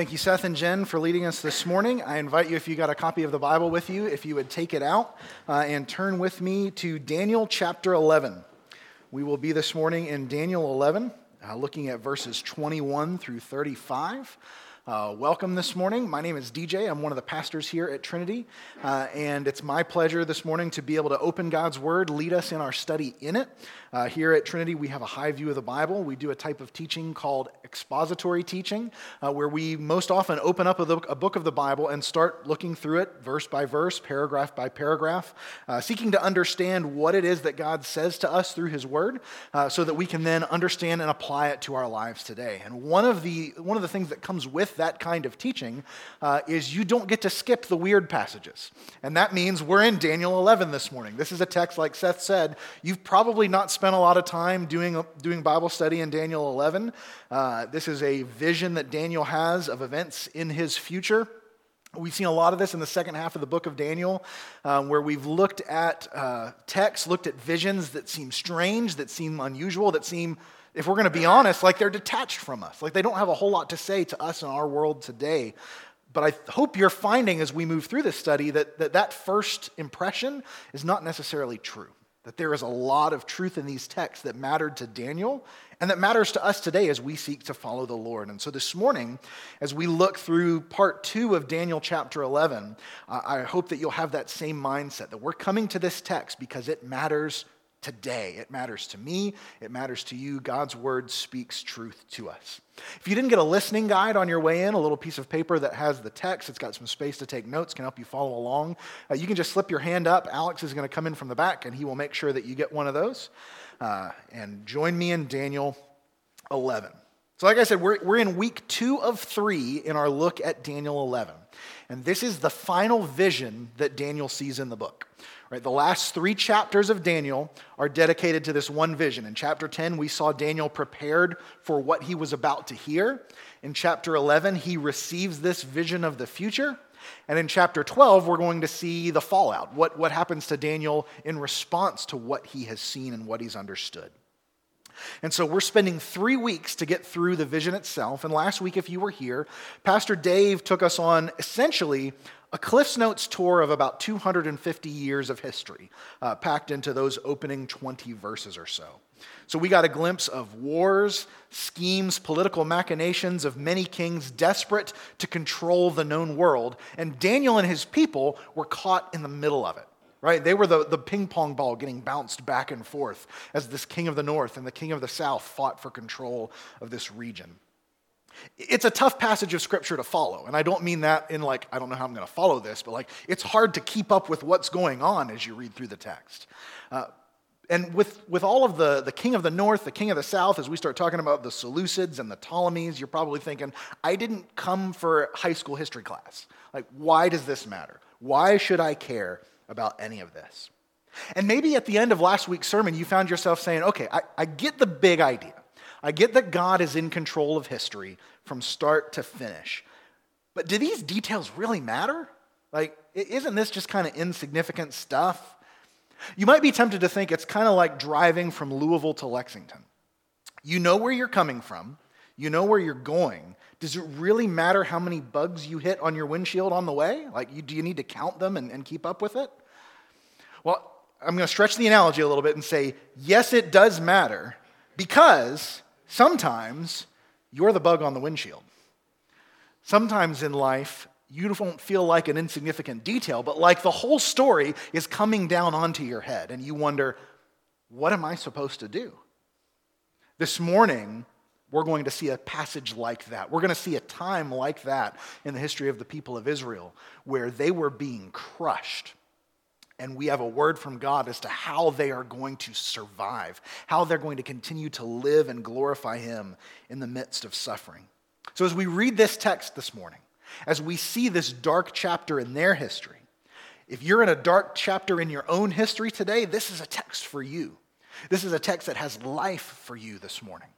Thank you, Seth and Jen, for leading us this morning. I invite you, if you got a copy of the Bible with you, if you would take it out uh, and turn with me to Daniel chapter 11. We will be this morning in Daniel 11, uh, looking at verses 21 through 35. Uh, welcome this morning. My name is DJ. I'm one of the pastors here at Trinity, uh, and it's my pleasure this morning to be able to open God's Word, lead us in our study in it. Uh, here at Trinity, we have a high view of the Bible. We do a type of teaching called expository teaching, uh, where we most often open up a, book of the Bible and start looking through it verse by verse, paragraph by paragraph, uh, seeking to understand what it is that God says to us through His Word, uh, so that we can then understand and apply it to our lives today. And one of the one of the things that comes with that kind of teaching uh, is you don't get to skip the weird passages, and that means we're in Daniel 11 this morning. This is a text, like Seth said, you've probably not spent a lot of time doing, doing Bible study in Daniel 11. Uh, this is a vision that Daniel has of events in his future. We've seen a lot of this in the second half of the book of Daniel, um, where we've looked at uh, texts, looked at visions that seem strange, that seem unusual, that seem, if we're going to be honest, like they're detached from us. Like they don't have a whole lot to say to us in our world today. But I hope you're finding as we move through this study that that, that first impression is not necessarily true that there is a lot of truth in these texts that mattered to Daniel and that matters to us today as we seek to follow the Lord. And so this morning, as we look through part two of Daniel chapter 11, I hope that you'll have that same mindset that we're coming to this text because it matters today. It matters to me, it matters to you. God's word speaks truth to us. If you didn't get a listening guide on your way in, a little piece of paper that has the text, it's got some space to take notes, can help you follow along. Uh, you can just slip your hand up. Alex is going to come in from the back and he will make sure that you get one of those. Uh, and join me in Daniel 11. So, like I said, we're, we're in week two of three in our look at Daniel 11. And this is the final vision that Daniel sees in the book. Right, the last three chapters of Daniel are dedicated to this one vision. In chapter 10, we saw Daniel prepared for what he was about to hear. In chapter 11, he receives this vision of the future. And in chapter 12, we're going to see the fallout what, what happens to Daniel in response to what he has seen and what he's understood. And so we're spending three weeks to get through the vision itself. And last week, if you were here, Pastor Dave took us on essentially a Cliff's Notes tour of about 250 years of history, uh, packed into those opening 20 verses or so. So we got a glimpse of wars, schemes, political machinations of many kings desperate to control the known world. And Daniel and his people were caught in the middle of it right? They were the, the ping pong ball getting bounced back and forth as this king of the north and the king of the south fought for control of this region. It's a tough passage of scripture to follow. And I don't mean that in like, I don't know how I'm going to follow this, but like, it's hard to keep up with what's going on as you read through the text. Uh, and with, with all of the, the king of the north, the king of the south, as we start talking about the Seleucids and the Ptolemies, you're probably thinking, I didn't come for high school history class. Like, why does this matter? Why should I care about any of this? And maybe at the end of last week's sermon, you found yourself saying, okay, I, I get the big idea. I get that God is in control of history from start to finish. But do these details really matter? Like, isn't this just kind of insignificant stuff? You might be tempted to think it's kind of like driving from Louisville to Lexington. You know where you're coming from, you know where you're going. Does it really matter how many bugs you hit on your windshield on the way? Like, you, do you need to count them and, and keep up with it? Well, I'm going to stretch the analogy a little bit and say, yes, it does matter because sometimes you're the bug on the windshield. Sometimes in life, you don't feel like an insignificant detail, but like the whole story is coming down onto your head, and you wonder, what am I supposed to do? This morning, we're going to see a passage like that. We're going to see a time like that in the history of the people of Israel where they were being crushed and we have a word from God as to how they are going to survive, how they're going to continue to live and glorify Him in the midst of suffering. So, as we read this text this morning, as we see this dark chapter in their history, if you're in a dark chapter in your own history today, this is a text for you. This is a text that has life for you this morning.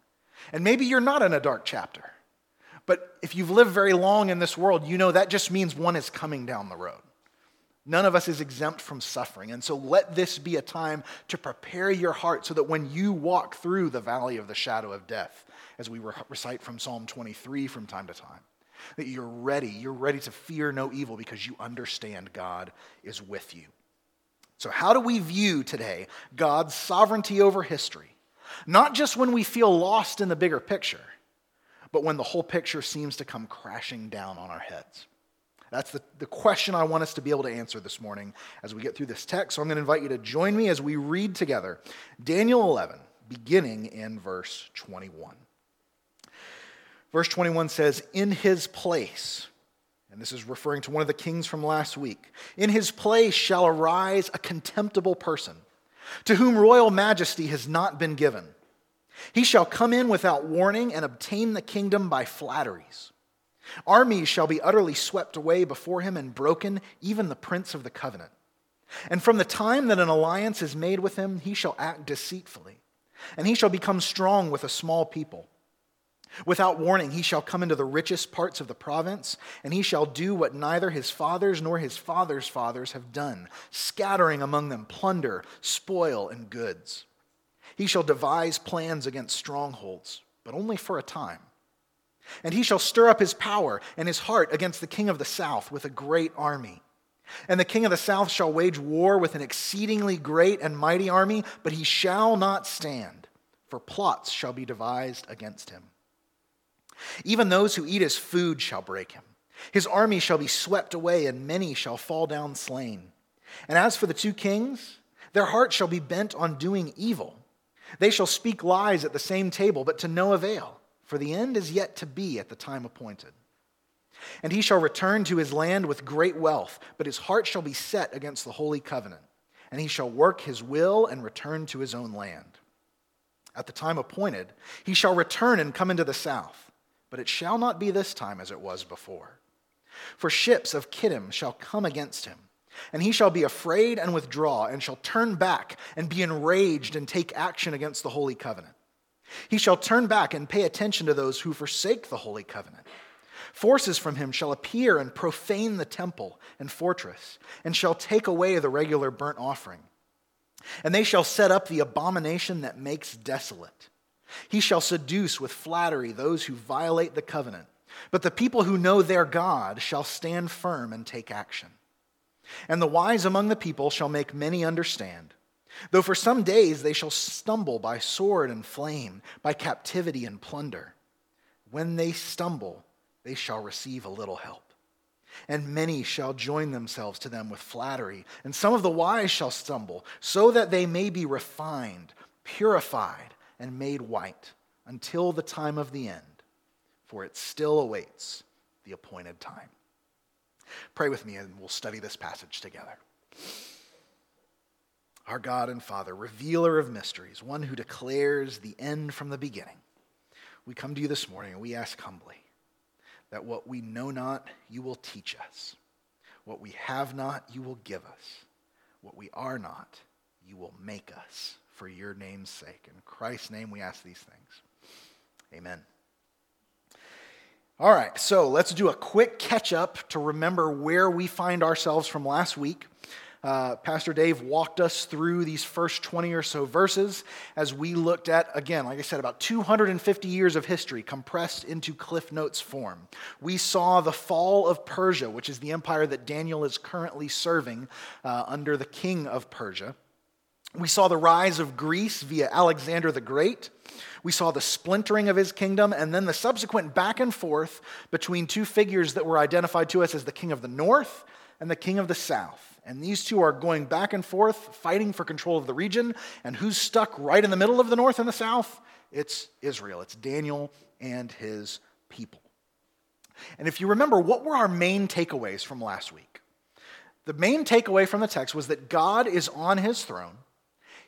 And maybe you're not in a dark chapter, but if you've lived very long in this world, you know that just means one is coming down the road. None of us is exempt from suffering. And so let this be a time to prepare your heart so that when you walk through the valley of the shadow of death, as we recite from Psalm 23 from time to time, that you're ready. You're ready to fear no evil because you understand God is with you. So, how do we view today God's sovereignty over history? Not just when we feel lost in the bigger picture, but when the whole picture seems to come crashing down on our heads. That's the, the question I want us to be able to answer this morning as we get through this text. So I'm going to invite you to join me as we read together Daniel 11, beginning in verse 21. Verse 21 says, In his place, and this is referring to one of the kings from last week, in his place shall arise a contemptible person, to whom royal majesty has not been given. He shall come in without warning and obtain the kingdom by flatteries. Armies shall be utterly swept away before him and broken, even the prince of the covenant. And from the time that an alliance is made with him, he shall act deceitfully, and he shall become strong with a small people. Without warning, he shall come into the richest parts of the province, and he shall do what neither his fathers nor his fathers' fathers have done, scattering among them plunder, spoil, and goods. He shall devise plans against strongholds, but only for a time. And he shall stir up his power and his heart against the king of the south with a great army. And the king of the south shall wage war with an exceedingly great and mighty army, but he shall not stand, for plots shall be devised against him. Even those who eat his food shall break him. His army shall be swept away, and many shall fall down slain. And as for the two kings, their heart shall be bent on doing evil. They shall speak lies at the same table, but to no avail for the end is yet to be at the time appointed. And he shall return to his land with great wealth, but his heart shall be set against the holy covenant, and he shall work his will and return to his own land. At the time appointed, he shall return and come into the south, but it shall not be this time as it was before. For ships of Kittim shall come against him, and he shall be afraid and withdraw, and shall turn back and be enraged and take action against the holy covenant. He shall turn back and pay attention to those who forsake the holy covenant. Forces from him shall appear and profane the temple and fortress, and shall take away the regular burnt offering. And they shall set up the abomination that makes desolate. He shall seduce with flattery those who violate the covenant. But the people who know their God shall stand firm and take action. And the wise among the people shall make many understand. Though for some days they shall stumble by sword and flame, by captivity and plunder. When they stumble, they shall receive a little help. And many shall join themselves to them with flattery, and some of the wise shall stumble, so that they may be refined, purified, and made white until the time of the end, for it still awaits the appointed time. Pray with me, and we'll study this passage together our God and Father, revealer of mysteries, one who declares the end from the beginning. We come to you this morning and we ask humbly that what we know not, you will teach us. What we have not, you will give us. What we are not, you will make us for your name's sake. In Christ's name, we ask these things. Amen. All right, so let's do a quick catch up to remember where we find ourselves from last week. Uh, Pastor Dave walked us through these first 20 or so verses as we looked at, again, like I said, about 250 years of history compressed into Cliff Notes form. We saw the fall of Persia, which is the empire that Daniel is currently serving uh, under the king of Persia. We saw the rise of Greece via Alexander the Great. We saw the splintering of his kingdom and then the subsequent back and forth between two figures that were identified to us as the king of the north and the king of the south. And these two are going back and forth, fighting for control of the region. And who's stuck right in the middle of the north and the south? It's Israel. It's Daniel and his people. And if you remember, what were our main takeaways from last week? The main takeaway from the text was that God is on his throne.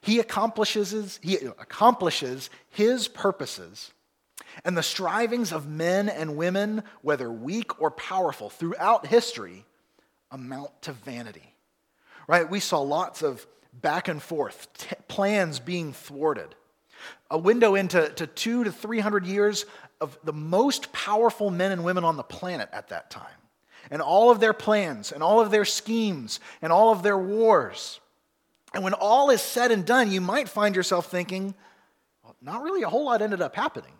He accomplishes, he accomplishes his purposes. And the strivings of men and women, whether weak or powerful, throughout history, amount to vanity right? We saw lots of back and forth, t- plans being thwarted. A window into to two to 300 years of the most powerful men and women on the planet at that time. And all of their plans, and all of their schemes, and all of their wars. And when all is said and done, you might find yourself thinking, well, not really a whole lot ended up happening.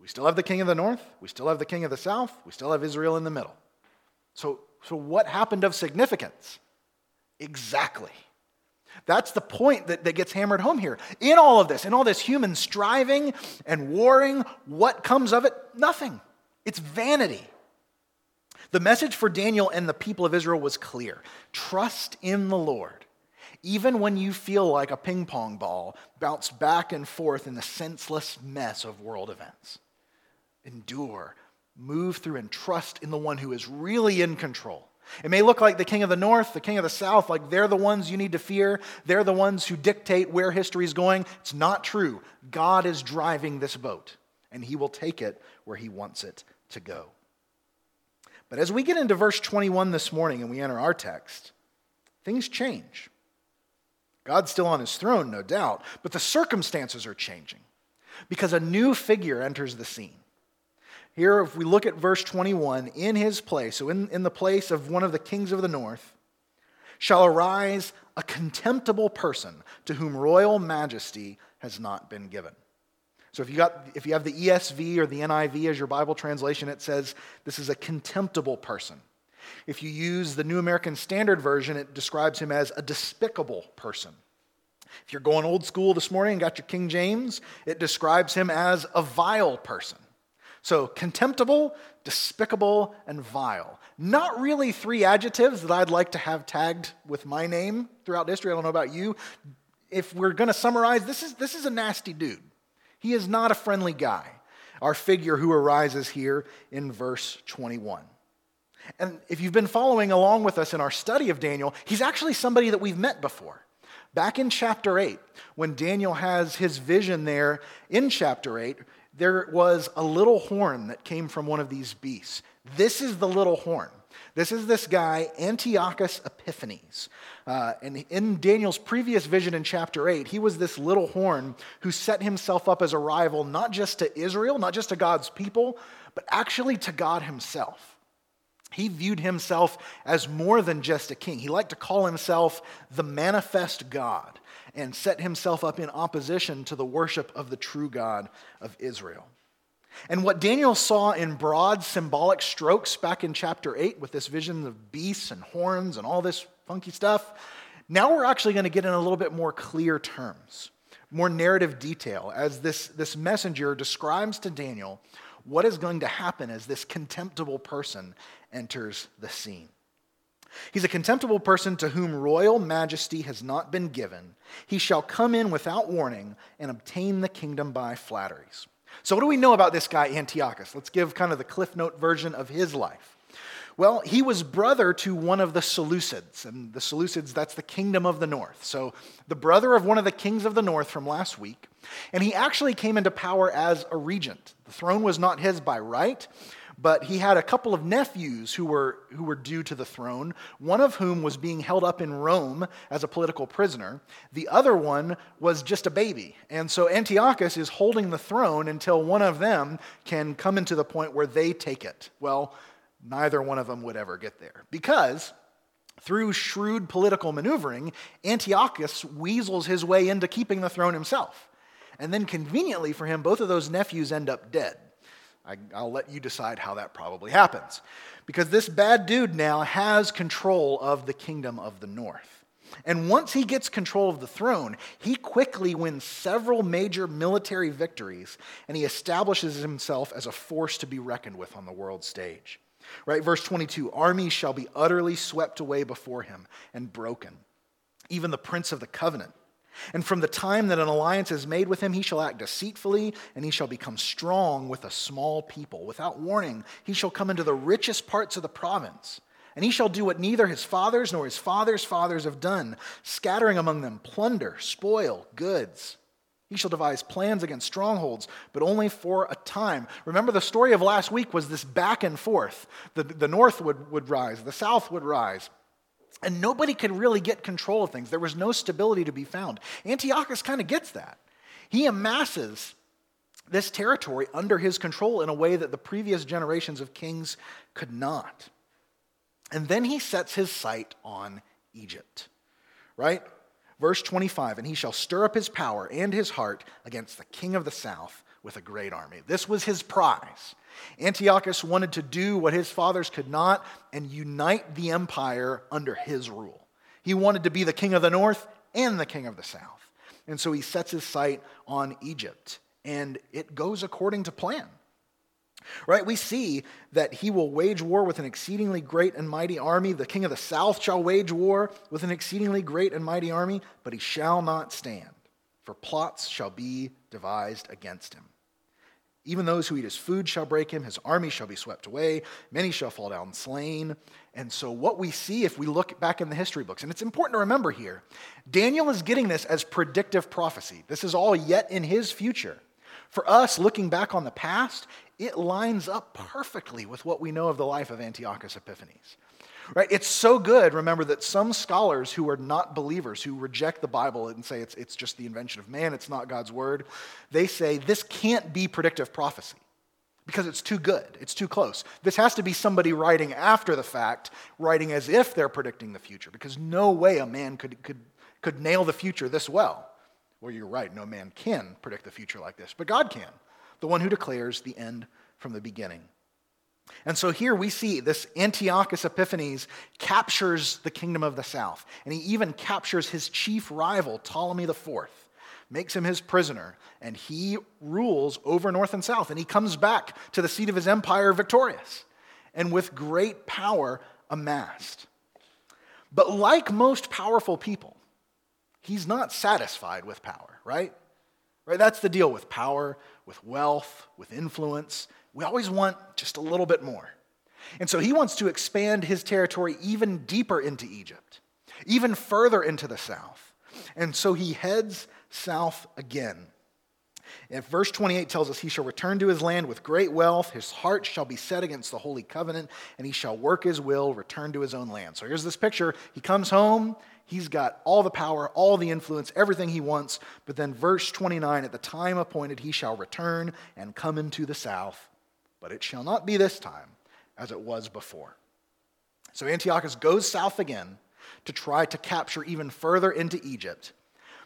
We still have the king of the north, we still have the king of the south, we still have Israel in the middle. So, so what happened of significance? Exactly. That's the point that, that gets hammered home here. In all of this, in all this human striving and warring, what comes of it? Nothing. It's vanity. The message for Daniel and the people of Israel was clear trust in the Lord, even when you feel like a ping pong ball bounced back and forth in the senseless mess of world events. Endure, move through, and trust in the one who is really in control. It may look like the king of the north, the king of the south, like they're the ones you need to fear. They're the ones who dictate where history is going. It's not true. God is driving this boat, and he will take it where he wants it to go. But as we get into verse 21 this morning and we enter our text, things change. God's still on his throne, no doubt, but the circumstances are changing because a new figure enters the scene. Here, if we look at verse 21, in his place, so in, in the place of one of the kings of the north, shall arise a contemptible person to whom royal majesty has not been given. So if you, got, if you have the ESV or the NIV as your Bible translation, it says this is a contemptible person. If you use the New American Standard Version, it describes him as a despicable person. If you're going old school this morning and got your King James, it describes him as a vile person. So, contemptible, despicable, and vile. Not really three adjectives that I'd like to have tagged with my name throughout history. I don't know about you. If we're going to summarize, this is, this is a nasty dude. He is not a friendly guy, our figure who arises here in verse 21. And if you've been following along with us in our study of Daniel, he's actually somebody that we've met before. Back in chapter 8, when Daniel has his vision there in chapter 8, there was a little horn that came from one of these beasts. This is the little horn. This is this guy, Antiochus Epiphanes. Uh, and in Daniel's previous vision in chapter 8, he was this little horn who set himself up as a rival not just to Israel, not just to God's people, but actually to God himself. He viewed himself as more than just a king. He liked to call himself the manifest God and set himself up in opposition to the worship of the true God of Israel. And what Daniel saw in broad symbolic strokes back in chapter 8 with this vision of beasts and horns and all this funky stuff, now we're actually going to get in a little bit more clear terms, more narrative detail, as this, this messenger describes to Daniel what is going to happen as this contemptible person enters the scene. He's a contemptible person to whom royal majesty has not been given. He shall come in without warning and obtain the kingdom by flatteries. So, what do we know about this guy, Antiochus? Let's give kind of the Cliff Note version of his life. Well, he was brother to one of the Seleucids, and the Seleucids, that's the kingdom of the north. So, the brother of one of the kings of the north from last week. And he actually came into power as a regent. The throne was not his by right, but he had a couple of nephews who were, who were due to the throne, one of whom was being held up in Rome as a political prisoner. The other one was just a baby. And so Antiochus is holding the throne until one of them can come into the point where they take it. Well, neither one of them would ever get there because through shrewd political maneuvering, Antiochus weasels his way into keeping the throne himself. And then, conveniently for him, both of those nephews end up dead. I, will let you decide how that probably happens. Because this bad dude now has control of the kingdom of the north. And once he gets control of the throne, he quickly wins several major military victories and he establishes himself as a force to be reckoned with on the world stage. Right? Verse 22 armies shall be utterly swept away before him and broken. Even the prince of the covenant and from the time that an alliance is made with him, he shall act deceitfully, and he shall become strong with a small people. Without warning, he shall come into the richest parts of the province. And he shall do what neither his fathers nor his fathers' fathers have done, scattering among them plunder, spoil, goods. He shall devise plans against strongholds, but only for a time. Remember, the story of last week was this back and forth. The, the north would, would rise, the south would rise. And nobody could really get control of things. There was no stability to be found. Antiochus kind of gets that. He amasses this territory under his control in a way that the previous generations of kings could not. And then he sets his sight on Egypt, right? Verse 25 And he shall stir up his power and his heart against the king of the south with a great army. This was his prize. Antiochus wanted to do what his fathers could not and unite the empire under his rule. He wanted to be the king of the north and the king of the south. And so he sets his sight on Egypt, and it goes according to plan. Right? We see that he will wage war with an exceedingly great and mighty army. The king of the south shall wage war with an exceedingly great and mighty army, but he shall not stand, for plots shall be devised against him. Even those who eat his food shall break him, his army shall be swept away, many shall fall down slain. And so, what we see if we look back in the history books, and it's important to remember here, Daniel is getting this as predictive prophecy. This is all yet in his future. For us, looking back on the past, it lines up perfectly with what we know of the life of Antiochus Epiphanes. Right? It's so good, remember, that some scholars who are not believers, who reject the Bible and say it's, it's just the invention of man, it's not God's word, they say this can't be predictive prophecy because it's too good, it's too close. This has to be somebody writing after the fact, writing as if they're predicting the future, because no way a man could, could, could nail the future this well. Well, you're right, no man can predict the future like this, but God can, the one who declares the end from the beginning. And so here we see this Antiochus Epiphanes captures the kingdom of the south, and he even captures his chief rival, Ptolemy IV, makes him his prisoner, and he rules over north and south, and he comes back to the seat of his empire victorious and with great power amassed. But like most powerful people, he's not satisfied with power, right? Right? That's the deal with power, with wealth, with influence we always want just a little bit more. And so he wants to expand his territory even deeper into Egypt, even further into the south. And so he heads south again. And verse 28 tells us he shall return to his land with great wealth. His heart shall be set against the holy covenant, and he shall work his will, return to his own land. So here's this picture. He comes home. He's got all the power, all the influence, everything he wants. But then, verse 29 at the time appointed, he shall return and come into the south but it shall not be this time as it was before. So Antiochus goes south again to try to capture even further into Egypt.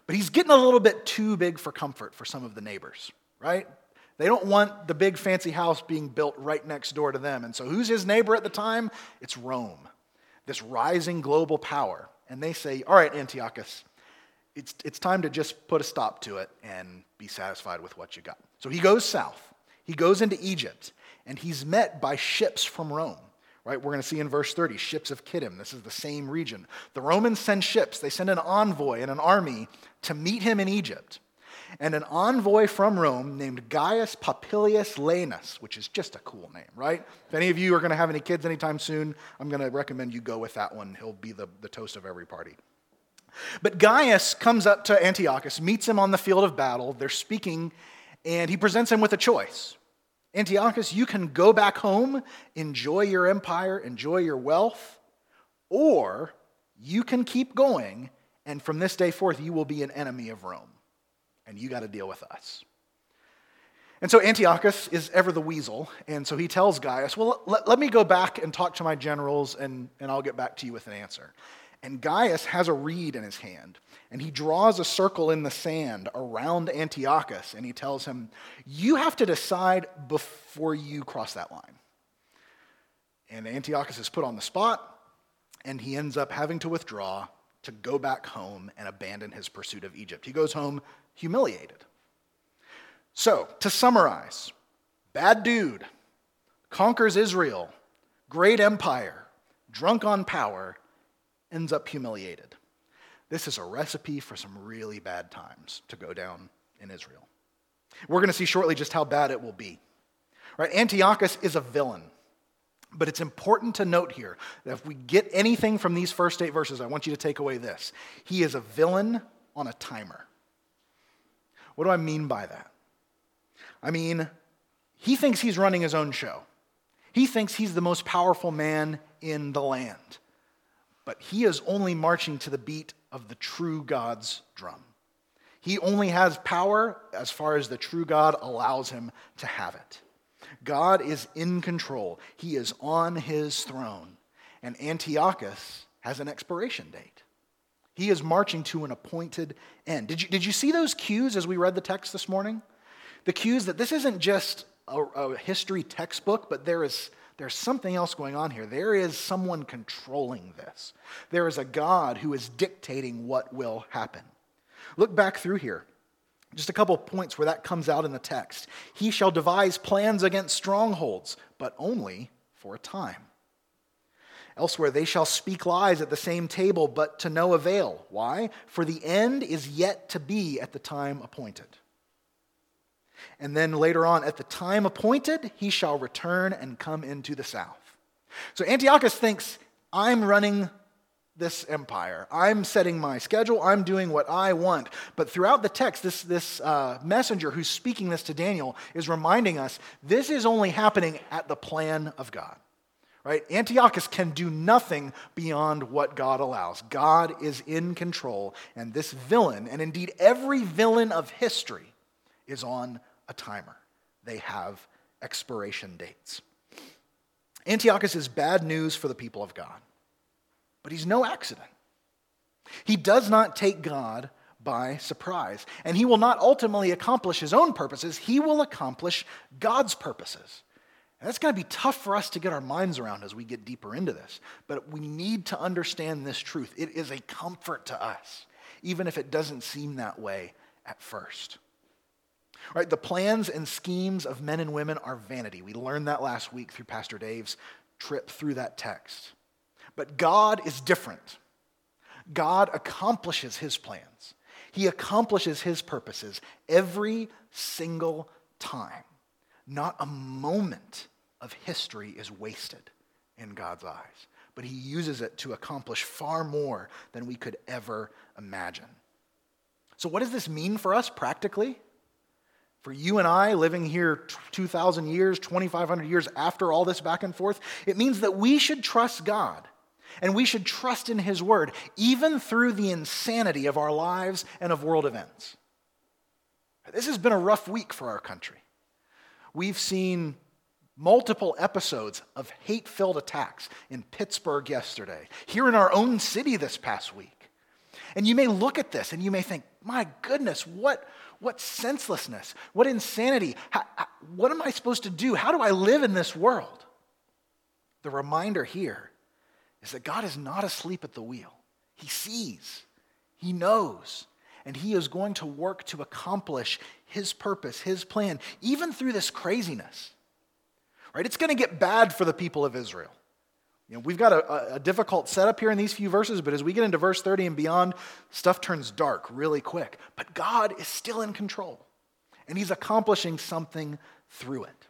But he's getting a little bit too big for comfort for some of the neighbors, right? They don't want the big fancy house being built right next door to them. And so who's his neighbor at the time? It's Rome, this rising global power. And they say, All right, Antiochus, it's, it's time to just put a stop to it and be satisfied with what you got. So he goes south. He goes into Egypt and he's met by ships from Rome. Right? We're going to see in verse 30 ships of Kittim. This is the same region. The Romans send ships, they send an envoy and an army to meet him in Egypt. And an envoy from Rome named Gaius Popilius Laenas, which is just a cool name, right? If any of you are going to have any kids anytime soon, I'm going to recommend you go with that one. He'll be the, the toast of every party. But Gaius comes up to Antiochus, meets him on the field of battle. They're speaking, and he presents him with a choice. Antiochus, you can go back home, enjoy your empire, enjoy your wealth, or you can keep going, and from this day forth, you will be an enemy of Rome, and you got to deal with us. And so Antiochus is ever the weasel, and so he tells Gaius, Well, let, let me go back and talk to my generals, and, and I'll get back to you with an answer. And Gaius has a reed in his hand, and he draws a circle in the sand around Antiochus, and he tells him, You have to decide before you cross that line. And Antiochus is put on the spot, and he ends up having to withdraw to go back home and abandon his pursuit of Egypt. He goes home humiliated. So, to summarize, bad dude, conquers Israel, great empire, drunk on power ends up humiliated. This is a recipe for some really bad times to go down in Israel. We're going to see shortly just how bad it will be. Right? Antiochus is a villain. But it's important to note here that if we get anything from these first eight verses, I want you to take away this. He is a villain on a timer. What do I mean by that? I mean, he thinks he's running his own show. He thinks he's the most powerful man in the land but he is only marching to the beat of the true God's drum. He only has power as far as the true God allows him to have it. God is in control, he is on his throne, and Antiochus has an expiration date. He is marching to an appointed end. Did you, did you see those cues as we read the text this morning? The cues that this isn't just a, a history textbook, but there is there's something else going on here. There is someone controlling this. There is a God who is dictating what will happen. Look back through here. Just a couple points where that comes out in the text. He shall devise plans against strongholds, but only for a time. Elsewhere, they shall speak lies at the same table, but to no avail. Why? For the end is yet to be at the time appointed. And then later on, at the time appointed, he shall return and come into the south. So Antiochus thinks, I'm running this empire. I'm setting my schedule. I'm doing what I want. But throughout the text, this, this uh, messenger who's speaking this to Daniel is reminding us this is only happening at the plan of God. Right? Antiochus can do nothing beyond what God allows. God is in control, and this villain, and indeed every villain of history, is on a timer. They have expiration dates. Antiochus is bad news for the people of God. But he's no accident. He does not take God by surprise. And he will not ultimately accomplish his own purposes, he will accomplish God's purposes. And that's going to be tough for us to get our minds around as we get deeper into this. But we need to understand this truth. It is a comfort to us, even if it doesn't seem that way at first. Right, the plans and schemes of men and women are vanity. We learned that last week through Pastor Dave's trip through that text. But God is different. God accomplishes his plans, he accomplishes his purposes every single time. Not a moment of history is wasted in God's eyes, but he uses it to accomplish far more than we could ever imagine. So, what does this mean for us practically? For you and I living here 2,000 years, 2,500 years after all this back and forth, it means that we should trust God and we should trust in His Word, even through the insanity of our lives and of world events. This has been a rough week for our country. We've seen multiple episodes of hate filled attacks in Pittsburgh yesterday, here in our own city this past week. And you may look at this and you may think, my goodness, what, what senselessness, what insanity. How, what am I supposed to do? How do I live in this world? The reminder here is that God is not asleep at the wheel. He sees, He knows, and He is going to work to accomplish His purpose, His plan, even through this craziness. Right? It's going to get bad for the people of Israel. You know, we've got a, a, difficult setup here in these few verses, but as we get into verse 30 and beyond, stuff turns dark really quick. But God is still in control, and He's accomplishing something through it.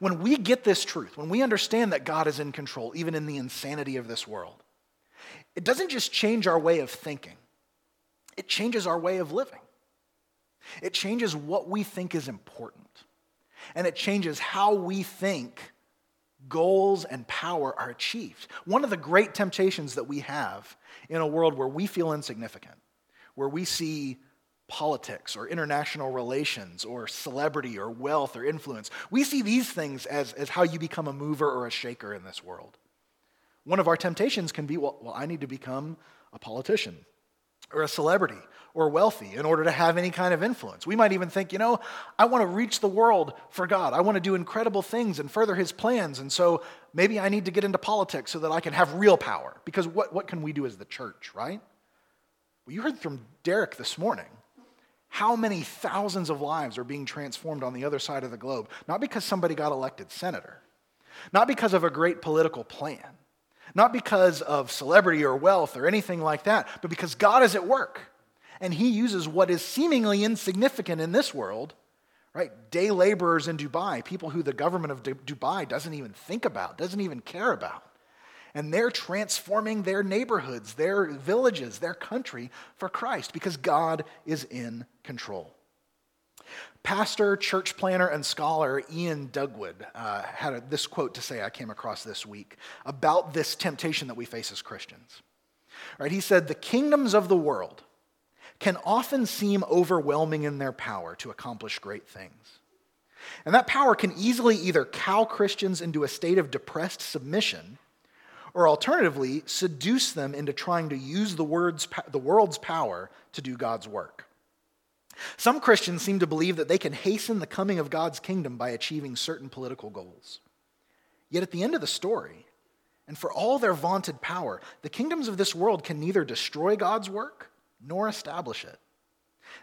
When we get this truth, when we understand that God is in control, even in the insanity of this world, it doesn't just change our way of thinking, it changes our way of living. It changes what we think is important. And it changes how we think goals and power are achieved. One of the great temptations that we have in a world where we feel insignificant, where we see politics or international relations or celebrity or wealth or influence. We see these things as, as how you become a mover or a shaker in this world. One of our temptations can be well, well, I need to become a politician or a celebrity or wealthy in order to have any kind of influence. We might even think, you know, I want to reach the world for God. I want to do incredible things and further his plans. And so maybe I need to get into politics so that I can have real power. Because what, what can we do as the church, right? Well, you heard from Derek this morning how many thousands of lives are being transformed on the other side of the globe? Not because somebody got elected senator, not because of a great political plan, not because of celebrity or wealth or anything like that, but because God is at work. And He uses what is seemingly insignificant in this world, right? Day laborers in Dubai, people who the government of Dubai doesn't even think about, doesn't even care about and they're transforming their neighborhoods, their villages, their country for Christ because God is in control. Pastor, church planner, and scholar Iain Duguid uh, had a, this quote to say I came across this week about this temptation that we face as Christians. Right, he said, The kingdoms of the world can often seem overwhelming in their power to accomplish great things. And that power can easily either cow Christians into a state of depressed submission or alternatively, seduce them into trying to use the, words, the world's power to do God's work. Some Christians seem to believe that they can hasten the coming of God's kingdom by achieving certain political goals. Yet at the end of the story, and for all their vaunted power, the kingdoms of this world can neither destroy God's work nor establish it.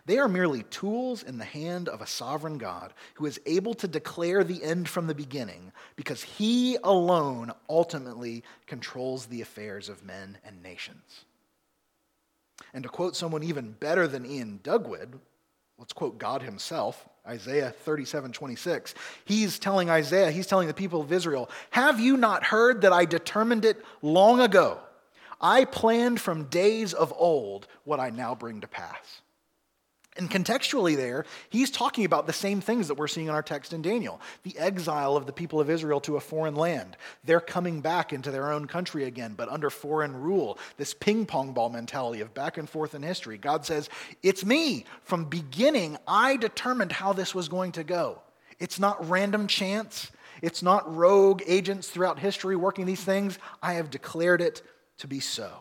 They are merely tools in the hand of a sovereign God who is able to declare the end from the beginning because he alone ultimately controls the affairs of men and nations. And to quote someone even better than Iain Duguid, let's quote God himself, Isaiah 37 26. He's telling Isaiah, he's telling the people of Israel, Have you not heard that I determined it long ago? I planned from days of old what I now bring to pass. And contextually, there, he's talking about the same things that we're seeing in our text in Daniel the exile of the people of Israel to a foreign land. They're coming back into their own country again, but under foreign rule. This ping pong ball mentality of back and forth in history. God says, It's me. From beginning, I determined how this was going to go. It's not random chance, it's not rogue agents throughout history working these things. I have declared it to be so.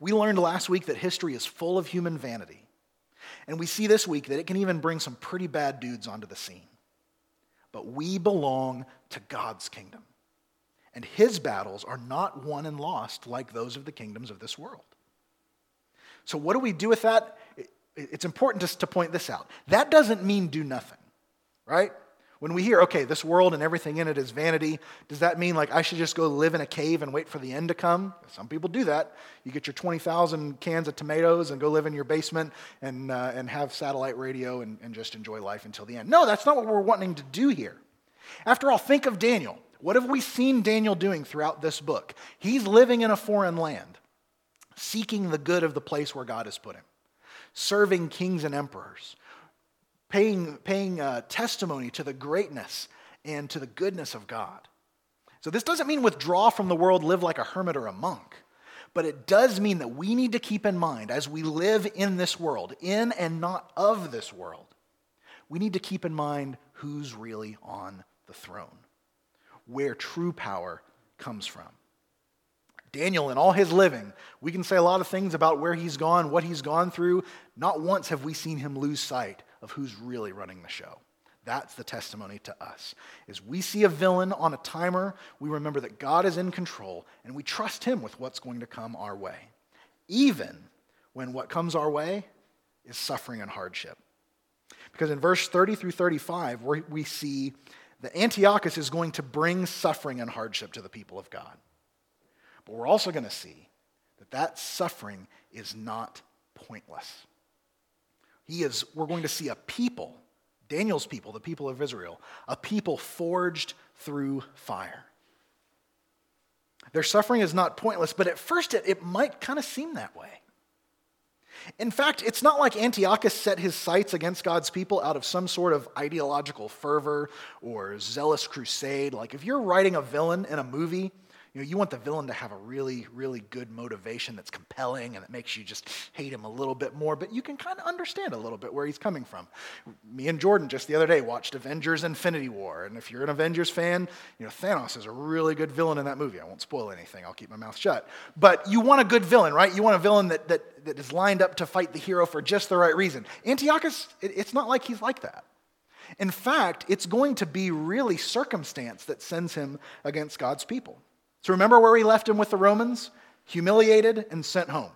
We learned last week that history is full of human vanity. And we see this week that it can even bring some pretty bad dudes onto the scene. But we belong to God's kingdom. And his battles are not won and lost like those of the kingdoms of this world. So, what do we do with that? It's important to point this out. That doesn't mean do nothing, right? When we hear, okay, this world and everything in it is vanity, does that mean like I should just go live in a cave and wait for the end to come? Some people do that. You get your 20,000 cans of tomatoes and go live in your basement and, uh, and have satellite radio and, and just enjoy life until the end. No, that's not what we're wanting to do here. After all, think of Daniel. What have we seen Daniel doing throughout this book? He's living in a foreign land, seeking the good of the place where God has put him, serving kings and emperors, paying, paying uh, testimony to the greatness and to the goodness of God. So, this doesn't mean withdraw from the world, live like a hermit or a monk, but it does mean that we need to keep in mind as we live in this world, in and not of this world, we need to keep in mind who's really on the throne, where true power comes from. Daniel, in all his living, we can say a lot of things about where he's gone, what he's gone through. Not once have we seen him lose sight of who's really running the show. That's the testimony to us. As we see a villain on a timer, we remember that God is in control and we trust him with what's going to come our way, even when what comes our way is suffering and hardship. Because in verse 30 through 35, we see that Antiochus is going to bring suffering and hardship to the people of God. But we're also going to see that that suffering is not pointless. He is, we're going to see a people, Daniel's people, the people of Israel, a people forged through fire. Their suffering is not pointless, but at first it, it might kind of seem that way. In fact, it's not like Antiochus set his sights against God's people out of some sort of ideological fervor or zealous crusade. Like if you're writing a villain in a movie, you know, you want the villain to have a really, really good motivation that's compelling and that makes you just hate him a little bit more, but you can kind of understand a little bit where he's coming from. Me and Jordan just the other day watched Avengers Infinity War, and if you're an Avengers fan, you know, Thanos is a really good villain in that movie. I won't spoil anything, I'll keep my mouth shut. But you want a good villain, right? You want a villain that, that, that is lined up to fight the hero for just the right reason. Antiochus, it, it's not like he's like that. In fact, it's going to be really circumstance that sends him against God's people. So remember where we left him with the Romans? Humiliated and sent home.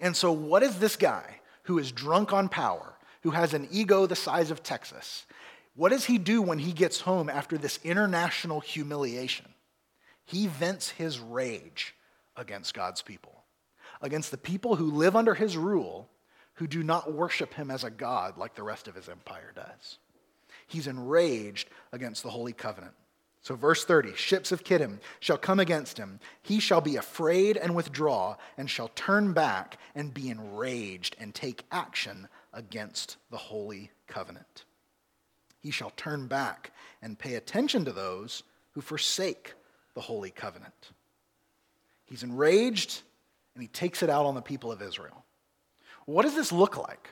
And so, what is this guy who is drunk on power, who has an ego the size of Texas? What does he do when he gets home after this international humiliation? He vents his rage against God's people, against the people who live under his rule, who do not worship him as a God like the rest of his empire does. He's enraged against the Holy Covenant. So, verse 30 ships of Kittim shall come against him. He shall be afraid and withdraw, and shall turn back and be enraged and take action against the holy covenant. He shall turn back and pay attention to those who forsake the holy covenant. He's enraged and he takes it out on the people of Israel. What does this look like?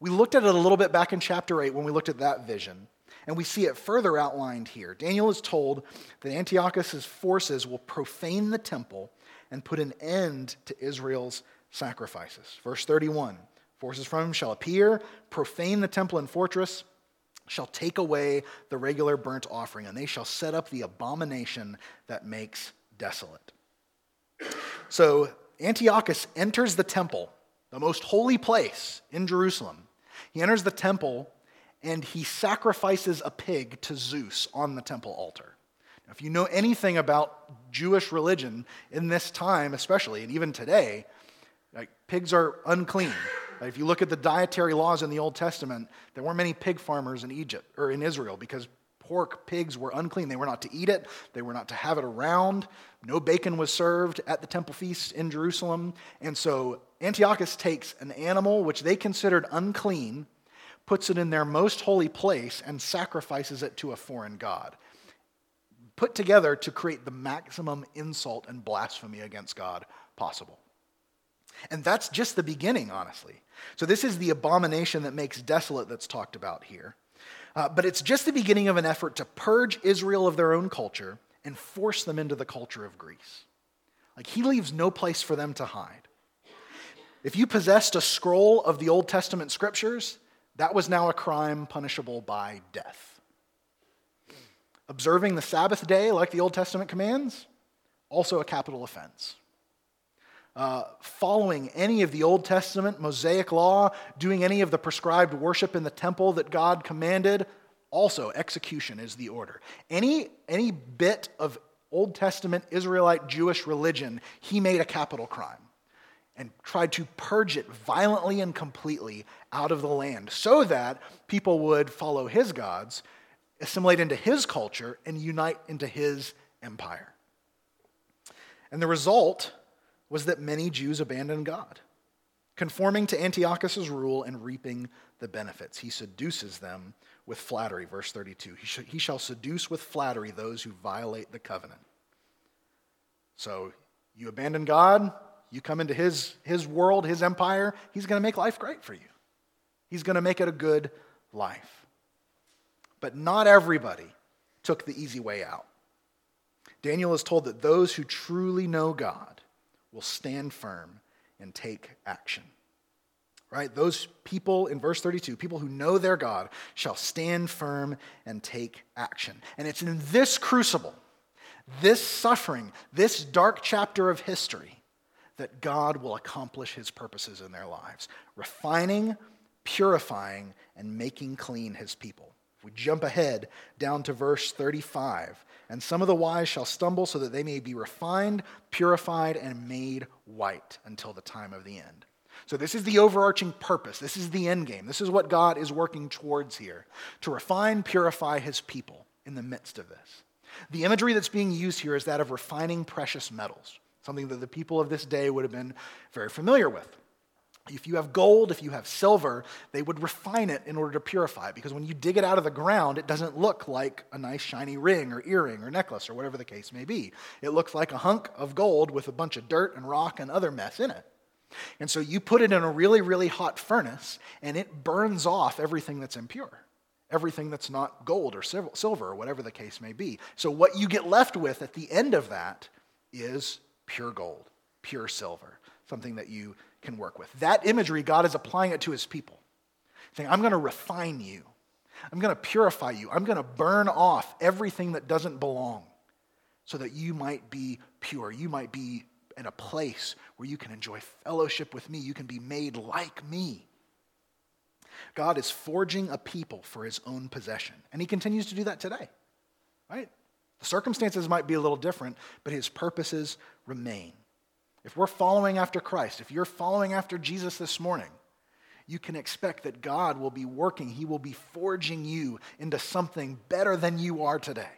We looked at it a little bit back in chapter 8 when we looked at that vision. And we see it further outlined here. Daniel is told that Antiochus' forces will profane the temple and put an end to Israel's sacrifices. Verse 31 Forces from him shall appear, profane the temple and fortress, shall take away the regular burnt offering, and they shall set up the abomination that makes desolate. So Antiochus enters the temple, the most holy place in Jerusalem. He enters the temple and he sacrifices a pig to Zeus on the temple altar. Now, if you know anything about Jewish religion in this time, especially, and even today, like, pigs are unclean. If you look at the dietary laws in the Old Testament, there weren't many pig farmers in Egypt or in Israel because pork, pigs were unclean. They were not to eat it, they were not to have it around. No bacon was served at the temple feast in Jerusalem. And so Antiochus takes an animal which they considered unclean, puts it in their most holy place, and sacrifices it to a foreign god. Put together to create the maximum insult and blasphemy against God possible. And that's just the beginning, honestly. So, this is the abomination that makes desolate that's talked about here. Uh, but it's just the beginning of an effort to purge Israel of their own culture and force them into the culture of Greece. Like, he leaves no place for them to hide. If you possessed a scroll of the Old Testament scriptures, that was now a crime punishable by death. Observing the Sabbath day, like the Old Testament commands, also a capital offense uh, following any of the Old Testament Mosaic law, doing any of the prescribed worship in the temple that God commanded, also execution is the order. Any, any bit of Old Testament Israelite Jewish religion, he made a capital crime and tried to purge it violently and completely out of the land so that people would follow his gods, assimilate into his culture, and unite into his empire. And the result was that many Jews abandoned God, conforming to Antiochus's rule and reaping the benefits. He seduces them with flattery, verse 32. He, sh- he shall seduce with flattery those who violate the covenant. So you abandon God, you come into his, his world, his empire, he's going to make life great for you. He's going to make it a good life. But not everybody took the easy way out. Daniel is told that those who truly know God will stand firm and take action. Right? Those people in verse 32, people who know their God, shall stand firm and take action. And it's in this crucible, this suffering, this dark chapter of history, that God will accomplish his purposes in their lives, refining, purifying, and making clean his people. If we jump ahead down to verse 35, and some of the wise shall stumble so that they may be refined, purified, and made white until the time of the end. So, this is the overarching purpose. This is the end game. This is what God is working towards here to refine, purify his people in the midst of this. The imagery that's being used here is that of refining precious metals, something that the people of this day would have been very familiar with. If you have gold, if you have silver, they would refine it in order to purify it because when you dig it out of the ground, it doesn't look like a nice shiny ring or earring or necklace or whatever the case may be. It looks like a hunk of gold with a bunch of dirt and rock and other mess in it. And so you put it in a really, really hot furnace and it burns off everything that's impure, everything that's not gold or silver or whatever the case may be. So what you get left with at the end of that is pure gold, pure silver, something that you can work with. That imagery, God is applying it to his people, saying, I'm going to refine you. I'm going to purify you. I'm going to burn off everything that doesn't belong so that you might be pure. You might be in a place where you can enjoy fellowship with me. You can be made like me. God is forging a people for his own possession, and he continues to do that today. Right? The circumstances might be a little different, but his purposes remain. If we're following after Christ, if you're following after Jesus this morning, you can expect that God will be working. He will be forging you into something better than you are today.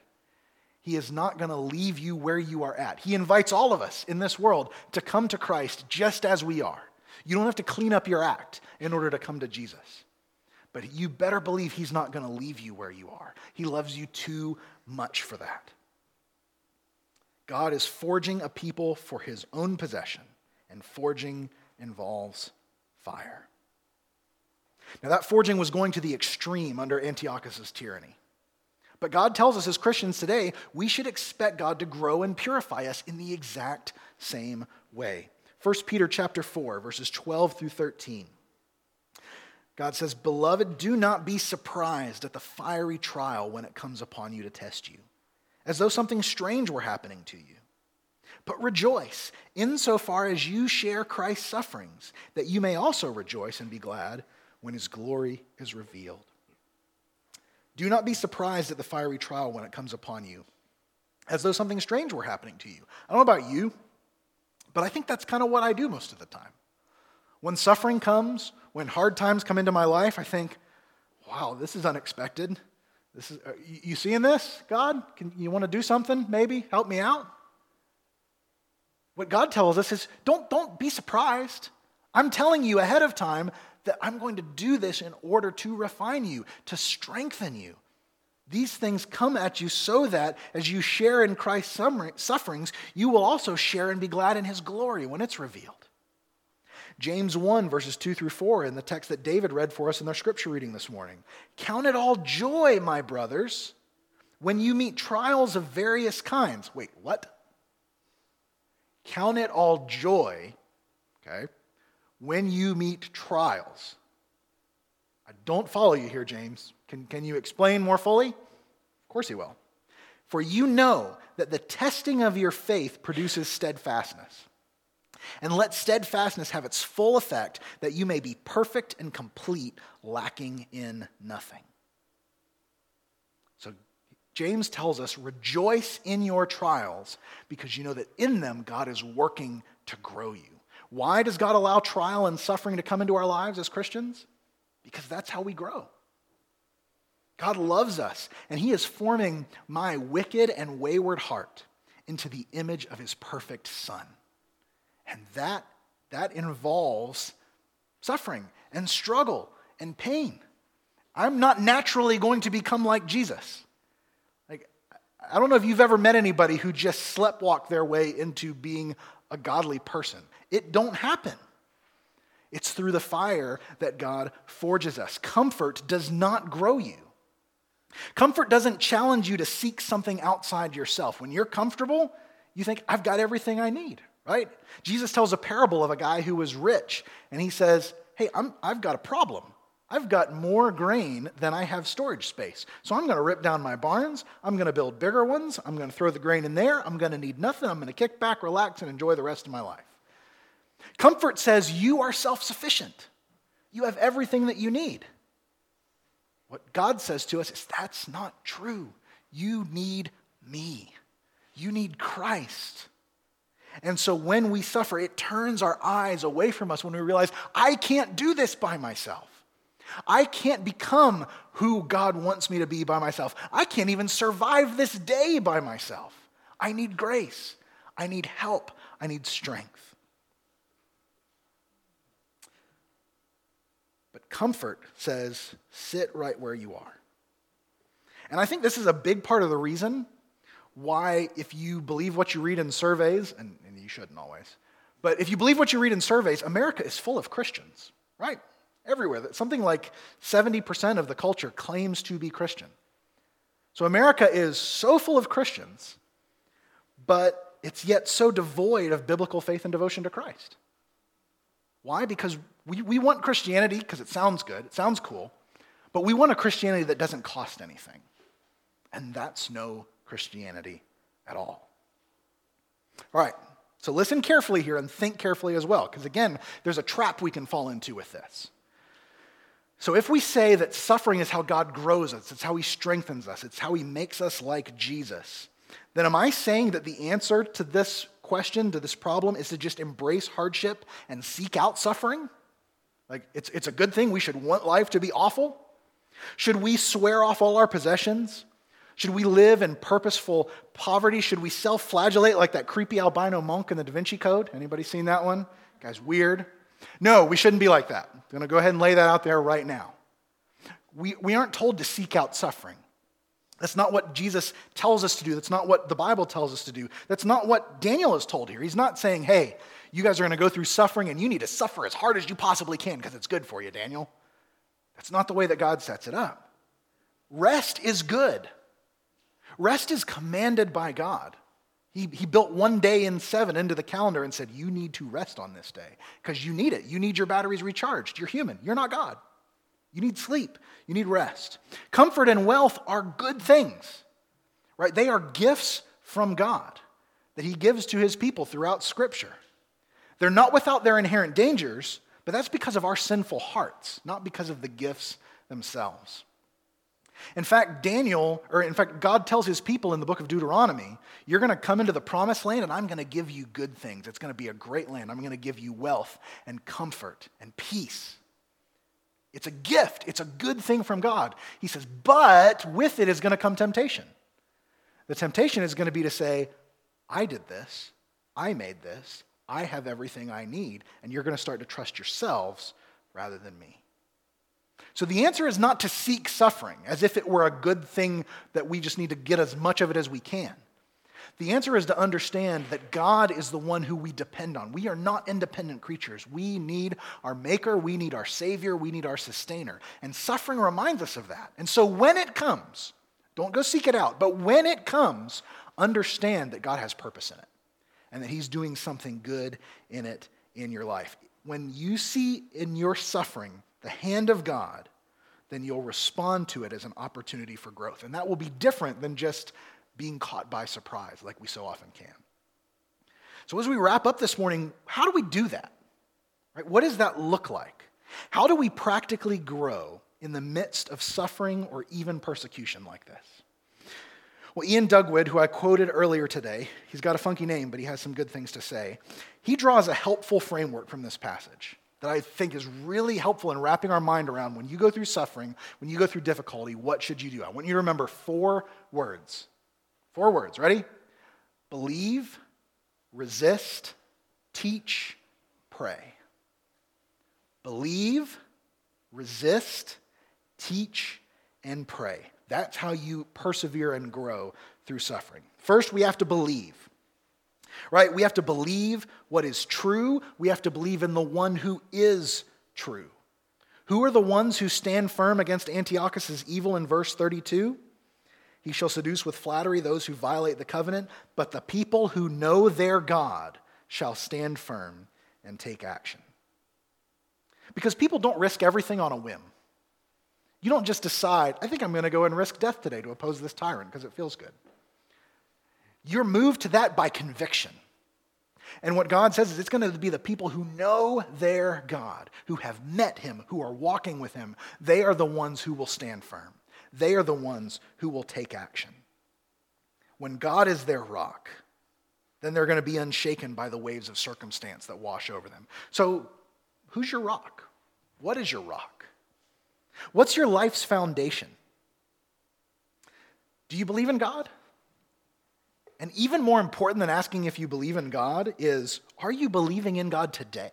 He is not going to leave you where you are at. He invites all of us in this world to come to Christ just as we are. You don't have to clean up your act in order to come to Jesus. But you better believe He's not going to leave you where you are. He loves you too much for that. God is forging a people for his own possession, and forging involves fire. Now, that forging was going to the extreme under Antiochus' tyranny. But God tells us as Christians today, we should expect God to grow and purify us in the exact same way. 1 Peter chapter 4, verses 12 through 13. God says, Beloved, do not be surprised at the fiery trial when it comes upon you to test you, as though something strange were happening to you. But rejoice insofar as you share Christ's sufferings, that you may also rejoice and be glad when his glory is revealed. Do not be surprised at the fiery trial when it comes upon you, as though something strange were happening to you. I don't know about you, but I think that's kind of what I do most of the time. When suffering comes, when hard times come into my life, I think, wow, this is unexpected. This is, uh, you, you seeing this, God? Can, you want to do something, maybe? Help me out? What God tells us is don't, don't be surprised. I'm telling you ahead of time that I'm going to do this in order to refine you, to strengthen you. These things come at you so that as you share in Christ's sufferings, you will also share and be glad in his glory when it's revealed. James 1, verses 2 through 4, in the text that David read for us in their scripture reading this morning. Count it all joy, my brothers, when you meet trials of various kinds. Wait, what? Count it all joy, okay, when you meet trials. I don't follow you here, James. Can, can you explain more fully? Of course he will. For you know that the testing of your faith produces steadfastness. And let steadfastness have its full effect, that you may be perfect and complete, lacking in nothing. So James tells us rejoice in your trials because you know that in them God is working to grow you. Why does God allow trial and suffering to come into our lives as Christians? Because that's how we grow. God loves us, and He is forming my wicked and wayward heart into the image of His perfect Son. And that, that involves suffering and struggle and pain. I'm not naturally going to become like Jesus. Like, I don't know if you've ever met anybody who just sleptwalked their way into being a godly person. It don't happen. It's through the fire that God forges us. Comfort does not grow you. Comfort doesn't challenge you to seek something outside yourself. When you're comfortable, you think, I've got everything I need right? Jesus tells a parable of a guy who was rich, and he says, Hey, i have got a problem. I've got more grain than I have storage space. So I'm going to rip down my barns. I'm going to build bigger ones. I'm going to throw the grain in there. I'm going to need nothing. I'm going to kick back, relax, and enjoy the rest of my life. Comfort says you are self sufficient, you have everything that you need. What God says to us is that's not true. You need me, you need Christ. And so when we suffer, it turns our eyes away from us when we realize, I can't do this by myself. I can't become who God wants me to be by myself. I can't even survive this day by myself. I need grace. I need help. I need strength. But comfort says, sit right where you are. And I think this is a big part of the reason why, if you believe what you read in surveys, and, and you shouldn't always, but if you believe what you read in surveys, America is full of Christians, right? Everywhere. Something like 70% of the culture claims to be Christian. So America is so full of Christians, but it's yet so devoid of biblical faith and devotion to Christ. Why? Because we, we want Christianity because it sounds good, it sounds cool, but we want a Christianity that doesn't cost anything. And that's no Christianity at all. All right, so listen carefully here and think carefully as well, because again, there's a trap we can fall into with this. So, if we say that suffering is how God grows us, it's how He strengthens us, it's how He makes us like Jesus, then am I saying that the answer to this question, to this problem, is to just embrace hardship and seek out suffering? Like, it's, it's a good thing. We should want life to be awful? Should we swear off all our possessions? Should we live in purposeful poverty? Should we self-flagellate like that creepy albino monk in the Da Vinci Code? Anybody seen that one? Guy's weird. No, we shouldn't be like that. I'm going to go ahead and lay that out there right now. We, we aren't told to seek out suffering. That's not what Jesus tells us to do. That's not what the Bible tells us to do. That's not what Daniel is told here. He's not saying, hey, you guys are going to go through suffering and you need to suffer as hard as you possibly can because it's good for you, Daniel. That's not the way that God sets it up. Rest is good. Rest is commanded by God. He, he built one day in seven into the calendar and said, You need to rest on this day because you need it. You need your batteries recharged. You're human, you're not God. You need sleep. You need rest. Comfort and wealth are good things, right? They are gifts from God that He gives to His people throughout Scripture. They're not without their inherent dangers, but that's because of our sinful hearts, not because of the gifts themselves. In fact, Daniel, or in fact, God tells his people in the book of Deuteronomy, you're going to come into the promised land and I'm going to give you good things. It's going to be a great land. I'm going to give you wealth and comfort and peace. It's a gift, it's a good thing from God. He says, but with it is going to come temptation. The temptation is going to be to say, I did this, I made this, I have everything I need, and you're going to start to trust yourselves rather than me. So the answer is not to seek suffering as if it were a good thing that we just need to get as much of it as we can. The answer is to understand that God is the one who we depend on. We are not independent creatures. We need our maker, we need our savior, we need our sustainer. And suffering reminds us of that. And so when it comes, don't go seek it out, but when it comes, understand that God has purpose in it and that he's doing something good in it in your life. When you see in your suffering the hand of God, then you'll respond to it as an opportunity for growth. And that will be different than just being caught by surprise like we so often can. So, as we wrap up this morning, how do we do that? Right? What does that look like? How do we practically grow in the midst of suffering or even persecution like this? Well, Iain Duguid, who I quoted earlier today, he's got a funky name, but he has some good things to say. He draws a helpful framework from this passage that I think is really helpful in wrapping our mind around when you go through suffering, when you go through difficulty, what should you do? I want you to remember four words. Four words. Ready? Believe, resist, teach, pray. Believe, resist, teach, and pray. That's how you persevere and grow through suffering. First, we have to believe right? We have to believe what is true. We have to believe in the one who is true. Who are the ones who stand firm against Antiochus' evil in verse 32? He shall seduce with flattery those who violate the covenant, but the people who know their God shall stand firm and take action. Because people don't risk everything on a whim. You don't just decide, I think I'm going to go and risk death today to oppose this tyrant because it feels good. You're moved to that by conviction. And what God says is it's going to be the people who know their God, who have met him, who are walking with him. They are the ones who will stand firm. They are the ones who will take action. When God is their rock, then they're going to be unshaken by the waves of circumstance that wash over them. So, who's your rock? What is your rock? What's your life's foundation? Do you believe in God? And even more important than asking if you believe in God is are you believing in God today?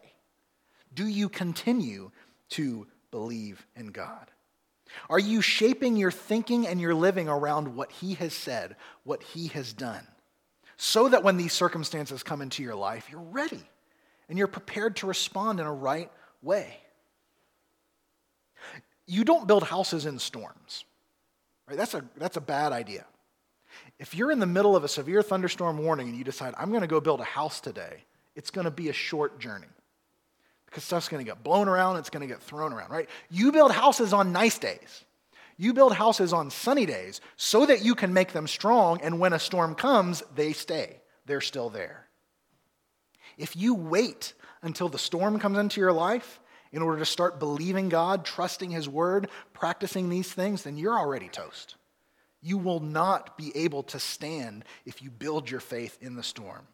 Do you continue to believe in God? Are you shaping your thinking and your living around what He has said, what He has done, so that when these circumstances come into your life, you're ready and you're prepared to respond in a right way? You don't build houses in storms, right? That's a, that's a bad idea. If you're in the middle of a severe thunderstorm warning and you decide, I'm going to go build a house today, it's going to be a short journey because stuff's going to get blown around, it's going to get thrown around, right? You build houses on nice days. You build houses on sunny days so that you can make them strong, and when a storm comes, they stay. They're still there. If you wait until the storm comes into your life in order to start believing God, trusting His word, practicing these things, then you're already toast. You will not be able to stand if you build your faith in the storm.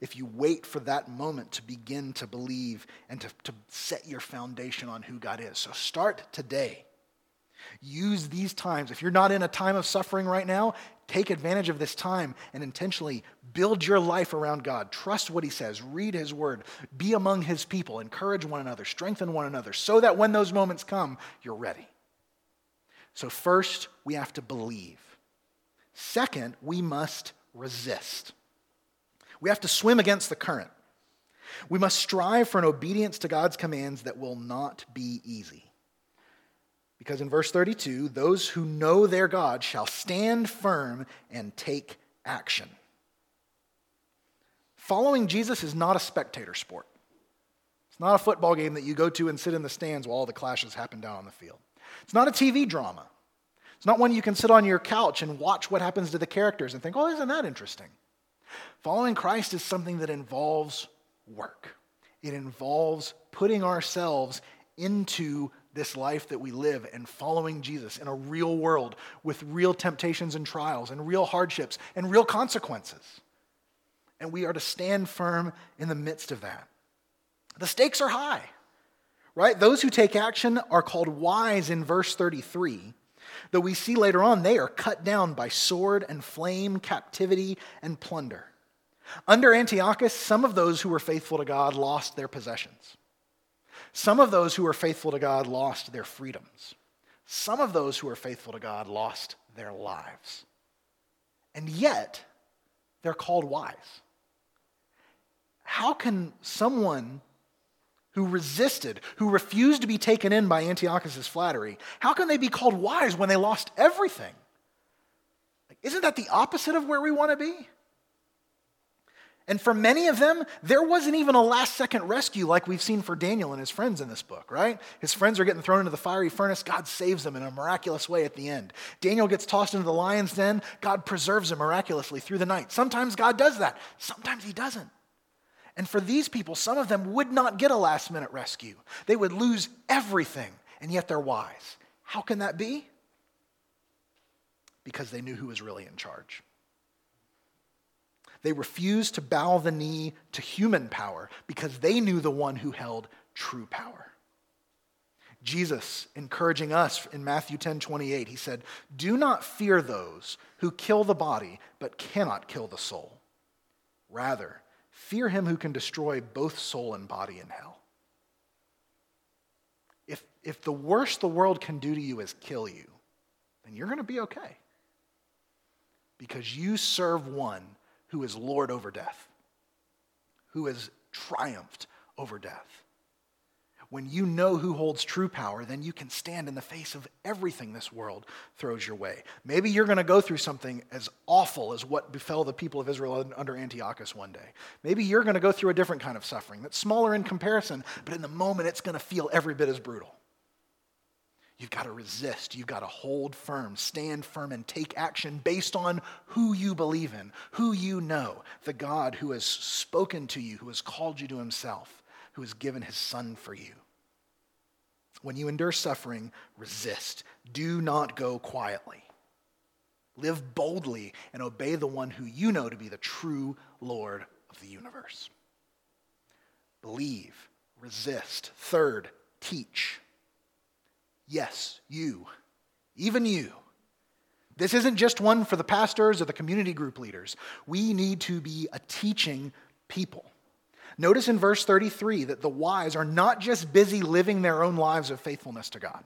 If you wait for that moment to begin to believe and to, to set your foundation on who God is. So start today. Use these times. If you're not in a time of suffering right now, take advantage of this time and intentionally build your life around God. Trust what He says, read His word, be among His people, encourage one another, strengthen one another, so that when those moments come, you're ready. So, first, we have to believe. Second, we must resist. We have to swim against the current. We must strive for an obedience to God's commands that will not be easy. Because in verse 32, those who know their God shall stand firm and take action. Following Jesus is not a spectator sport It's not a football game that you go to and sit in the stands while all the clashes happen down on the field. It's not a TV drama. It's not one you can sit on your couch and watch what happens to the characters and think, oh, isn't that interesting? Following Christ is something that involves work. It involves putting ourselves into this life that we live and following Jesus in a real world with real temptations and trials and real hardships and real consequences. And we are to stand firm in the midst of that. The stakes are high, right? Those who take action are called wise in verse 33. Though we see later on they are cut down by sword and flame, captivity and plunder. Under Antiochus, some of those who were faithful to God lost their possessions. Some of those who were faithful to God lost their freedoms. Some of those who were faithful to God lost their lives. And yet, they're called wise. How can someone who resisted, who refused to be taken in by Antiochus' flattery, how can they be called wise when they lost everything? Isn't that the opposite of where we want to be? And for many of them, there wasn't even a last second rescue like we've seen for Daniel and his friends in this book, right? His friends are getting thrown into the fiery furnace. God saves them in a miraculous way at the end. Daniel gets tossed into the lion's den. God preserves him miraculously through the night. Sometimes God does that, sometimes he doesn't. And for these people, some of them would not get a last minute rescue. They would lose everything, and yet they're wise. How can that be? Because they knew who was really in charge. They refused to bow the knee to human power because they knew the one who held true power. Jesus encouraging us in Matthew 10 28, he said, Do not fear those who kill the body but cannot kill the soul. Rather, fear him who can destroy both soul and body in hell. If, if the worst the world can do to you is kill you, then you're going to be okay. Because you serve one who is Lord over death, who has triumphed over death. When you know who holds true power, then you can stand in the face of everything this world throws your way. Maybe you're going to go through something as awful as what befell the people of Israel under Antiochus one day. Maybe you're going to go through a different kind of suffering that's smaller in comparison, but in the moment it's going to feel every bit as brutal. You've got to resist. You've got to hold firm, stand firm, and take action based on who you believe in, who you know, the God who has spoken to you, who has called you to himself, who has given his son for you. When you endure suffering, resist. Do not go quietly. Live boldly and obey the one who you know to be the true Lord of the universe. Believe, resist. Third, teach. Yes, you, even you. This isn't just one for the pastors or the community group leaders. We need to be a teaching people. Notice in verse 33 that the wise are not just busy living their own lives of faithfulness to God.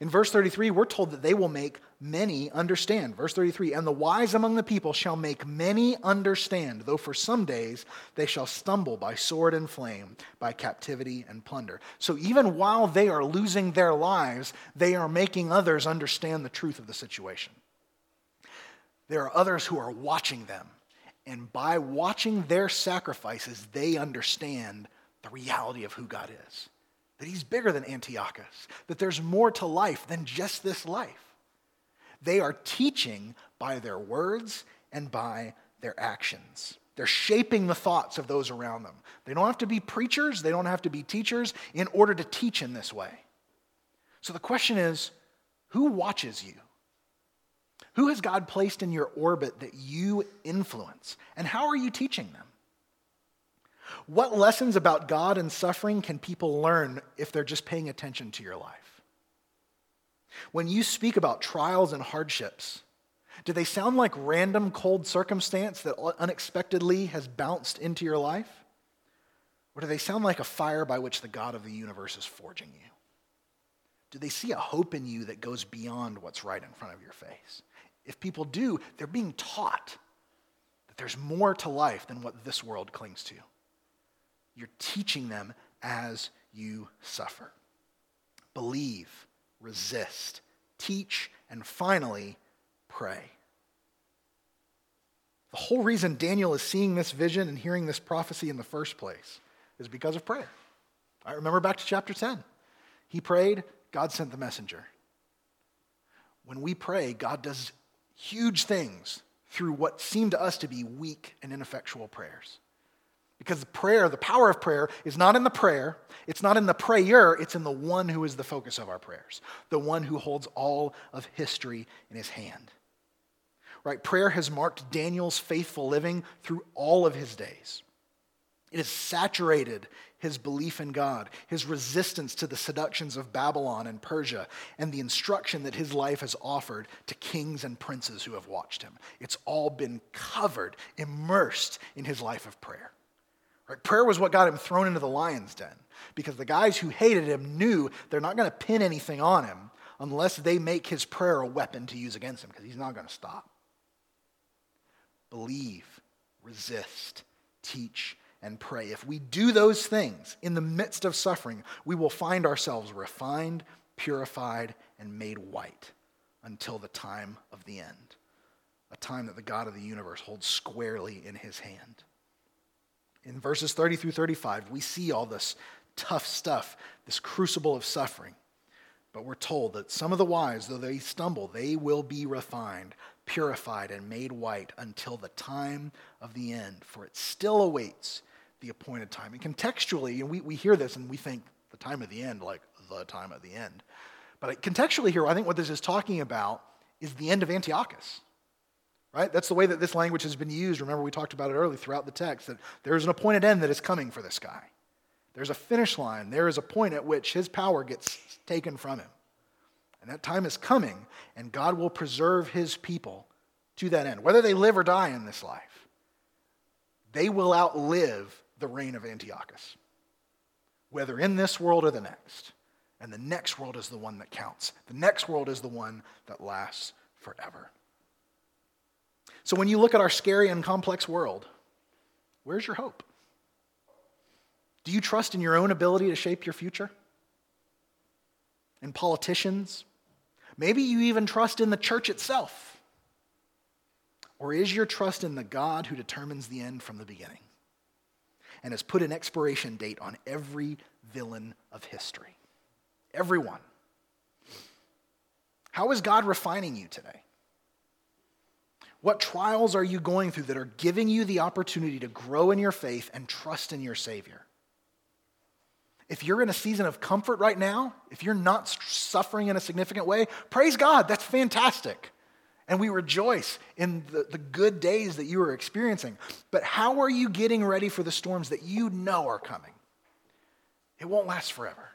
In verse 33, we're told that they will make many understand. Verse 33 And the wise among the people shall make many understand, though for some days they shall stumble by sword and flame, by captivity and plunder. So even while they are losing their lives, they are making others understand the truth of the situation. There are others who are watching them. And by watching their sacrifices, they understand the reality of who God is that he's bigger than Antiochus, that there's more to life than just this life. They are teaching by their words and by their actions. They're shaping the thoughts of those around them. They don't have to be preachers, they don't have to be teachers in order to teach in this way. So the question is who watches you? Who has God placed in your orbit that you influence? And how are you teaching them? What lessons about God and suffering can people learn if they're just paying attention to your life? When you speak about trials and hardships, do they sound like random cold circumstance that unexpectedly has bounced into your life? Or do they sound like a fire by which the God of the universe is forging you? Do they see a hope in you that goes beyond what's right in front of your face? If people do, they're being taught that there's more to life than what this world clings to. You're teaching them as you suffer. Believe, resist, teach, and finally, pray. The whole reason Daniel is seeing this vision and hearing this prophecy in the first place is because of prayer. I remember back to chapter 10. He prayed, God sent the messenger. When we pray, God does huge things through what seem to us to be weak and ineffectual prayers. Because the prayer, the power of prayer, is not in the prayer, it's not in the prayer, it's in the one who is the focus of our prayers, the one who holds all of history in his hand. Right? Prayer has marked Daniel's faithful living through all of his days. It has saturated his belief in God, his resistance to the seductions of Babylon and Persia, and the instruction that his life has offered to kings and princes who have watched him. It's all been covered, immersed in his life of prayer. Right? Prayer was what got him thrown into the lion's den because the guys who hated him knew they're not going to pin anything on him unless they make his prayer a weapon to use against him because he's not going to stop. Believe, resist, teach, and pray. If we do those things in the midst of suffering, we will find ourselves refined, purified, and made white until the time of the end, a time that the God of the universe holds squarely in his hand. In verses 30 through 35, we see all this tough stuff, this crucible of suffering. But we're told that some of the wise, though they stumble, they will be refined, purified, and made white until the time of the end, for it still awaits the appointed time. And contextually, and we, we hear this and we think the time of the end, like the time of the end. But contextually here, I think what this is talking about is the end of Antiochus. Right? That's the way that this language has been used. Remember, we talked about it early throughout the text that there's an appointed end that is coming for this guy. There's a finish line. There is a point at which his power gets taken from him. And that time is coming, and God will preserve his people to that end. Whether they live or die in this life, they will outlive the reign of Antiochus, whether in this world or the next. And the next world is the one that counts. The next world is the one that lasts forever. So when you look at our scary and complex world, where's your hope? Do you trust in your own ability to shape your future? In politicians? Maybe you even trust in the church itself. Or is your trust in the God who determines the end from the beginning? And has put an expiration date on every villain of history. Everyone. How is God refining you today? What trials are you going through that are giving you the opportunity to grow in your faith and trust in your Savior? If you're in a season of comfort right now, if you're not suffering in a significant way, praise God, that's fantastic and we rejoice in the, the good days that you are experiencing. But how are you getting ready for the storms that you know are coming? It won't last forever.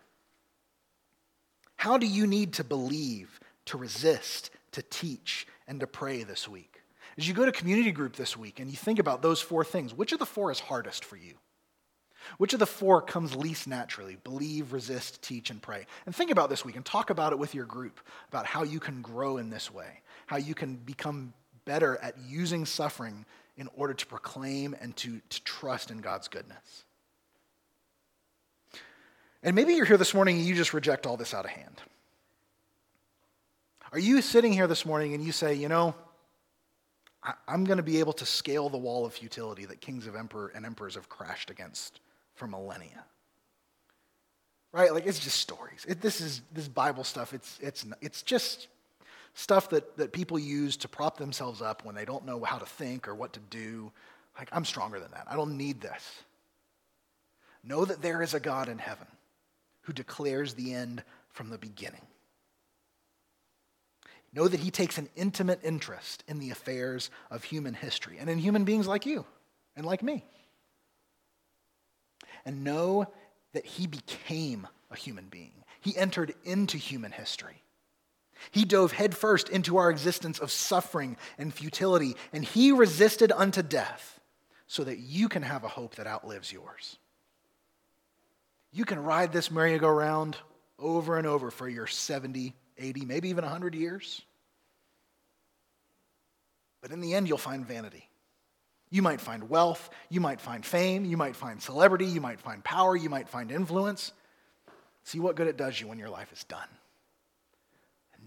How do you need to believe, to resist, to teach, and to pray this week? As you go to community group this week and you think about those four things, which of the four is hardest for you? Which of the four comes least naturally? Believe, resist, teach, and pray. And think about this week and talk about it with your group about how you can grow in this way how you can become better at using suffering in order to proclaim and to, to trust in God's goodness. And maybe you're here this morning and you just reject all this out of hand. Are you sitting here this morning and you say, you know, I, am going to be able to scale the wall of futility that kings of emperor and emperors have crashed against for millennia? Right? Like it's just stories. It, this is this Bible stuff. It's it's it's just stuff that, that people use to prop themselves up when they don't know how to think or what to do. Like, I'm stronger than that. I don't need this. Know that there is a God in heaven who declares the end from the beginning. Know that he takes an intimate interest in the affairs of human history and in human beings like you and like me. And know that he became a human being. He entered into human history. He dove headfirst into our existence of suffering and futility, and he resisted unto death so that you can have a hope that outlives yours. You can ride this merry-go-round over and over for your 70, 80, maybe even 100 years. But in the end, you'll find vanity. You might find wealth, you might find fame, you might find celebrity, you might find power, you might find influence. See what good it does you when your life is done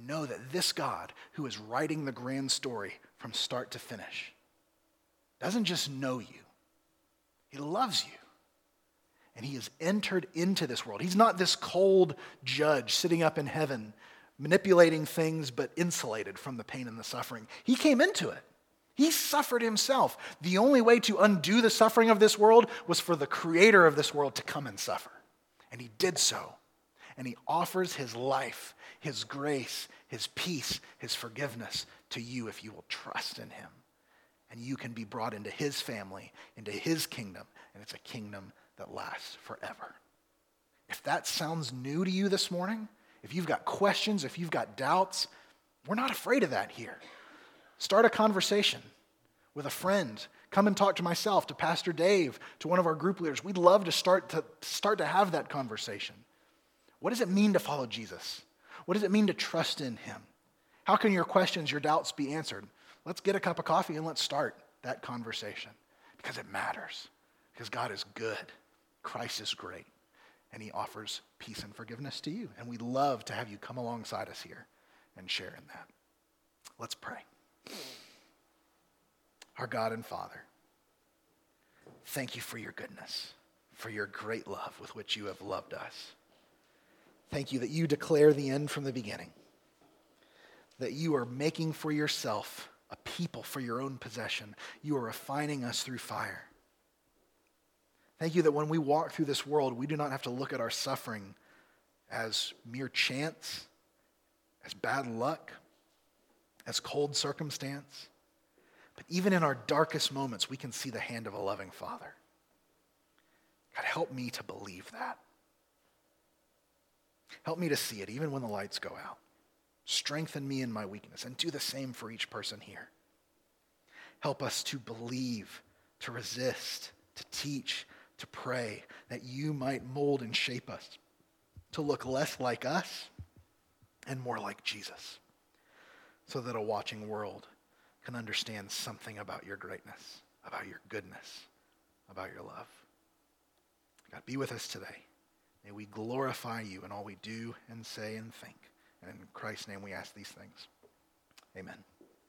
know that this God, who is writing the grand story from start to finish, doesn't just know you, He loves you. and he has entered into this world. He's not this cold judge sitting up in heaven, manipulating things but insulated from the pain and the suffering. He came into it. He suffered himself. The only way to undo the suffering of this world was for the creator of this world to come and suffer. And he did so. And he offers his life, his grace, his peace, his forgiveness to you if you will trust in him. And you can be brought into his family, into his kingdom. And it's a kingdom that lasts forever. If that sounds new to you this morning, if you've got questions, if you've got doubts, we're not afraid of that here. Start a conversation with a friend. Come and talk to myself, to Pastor Dave, to one of our group leaders. We'd love to start to, start to have that conversation. What does it mean to follow Jesus? What does it mean to trust in him? How can your questions, your doubts be answered? Let's get a cup of coffee and let's start that conversation because it matters. Because God is good, Christ is great, and he offers peace and forgiveness to you. And we love to have you come alongside us here and share in that. Let's pray. Our God and Father, thank you for your goodness, for your great love with which you have loved us. Thank you that you declare the end from the beginning, that you are making for yourself a people for your own possession. You are refining us through fire. Thank you that when we walk through this world, we do not have to look at our suffering as mere chance, as bad luck, as cold circumstance. But even in our darkest moments, we can see the hand of a loving Father. God, help me to believe that. Help me to see it even when the lights go out. Strengthen me in my weakness and do the same for each person here. Help us to believe, to resist, to teach, to pray, that you might mold and shape us to look less like us and more like Jesus, so that a watching world can understand something about your greatness, about your goodness, about your love. God, be with us today. May we glorify you in all we do and say and think. And in Christ's name we ask these things. Amen.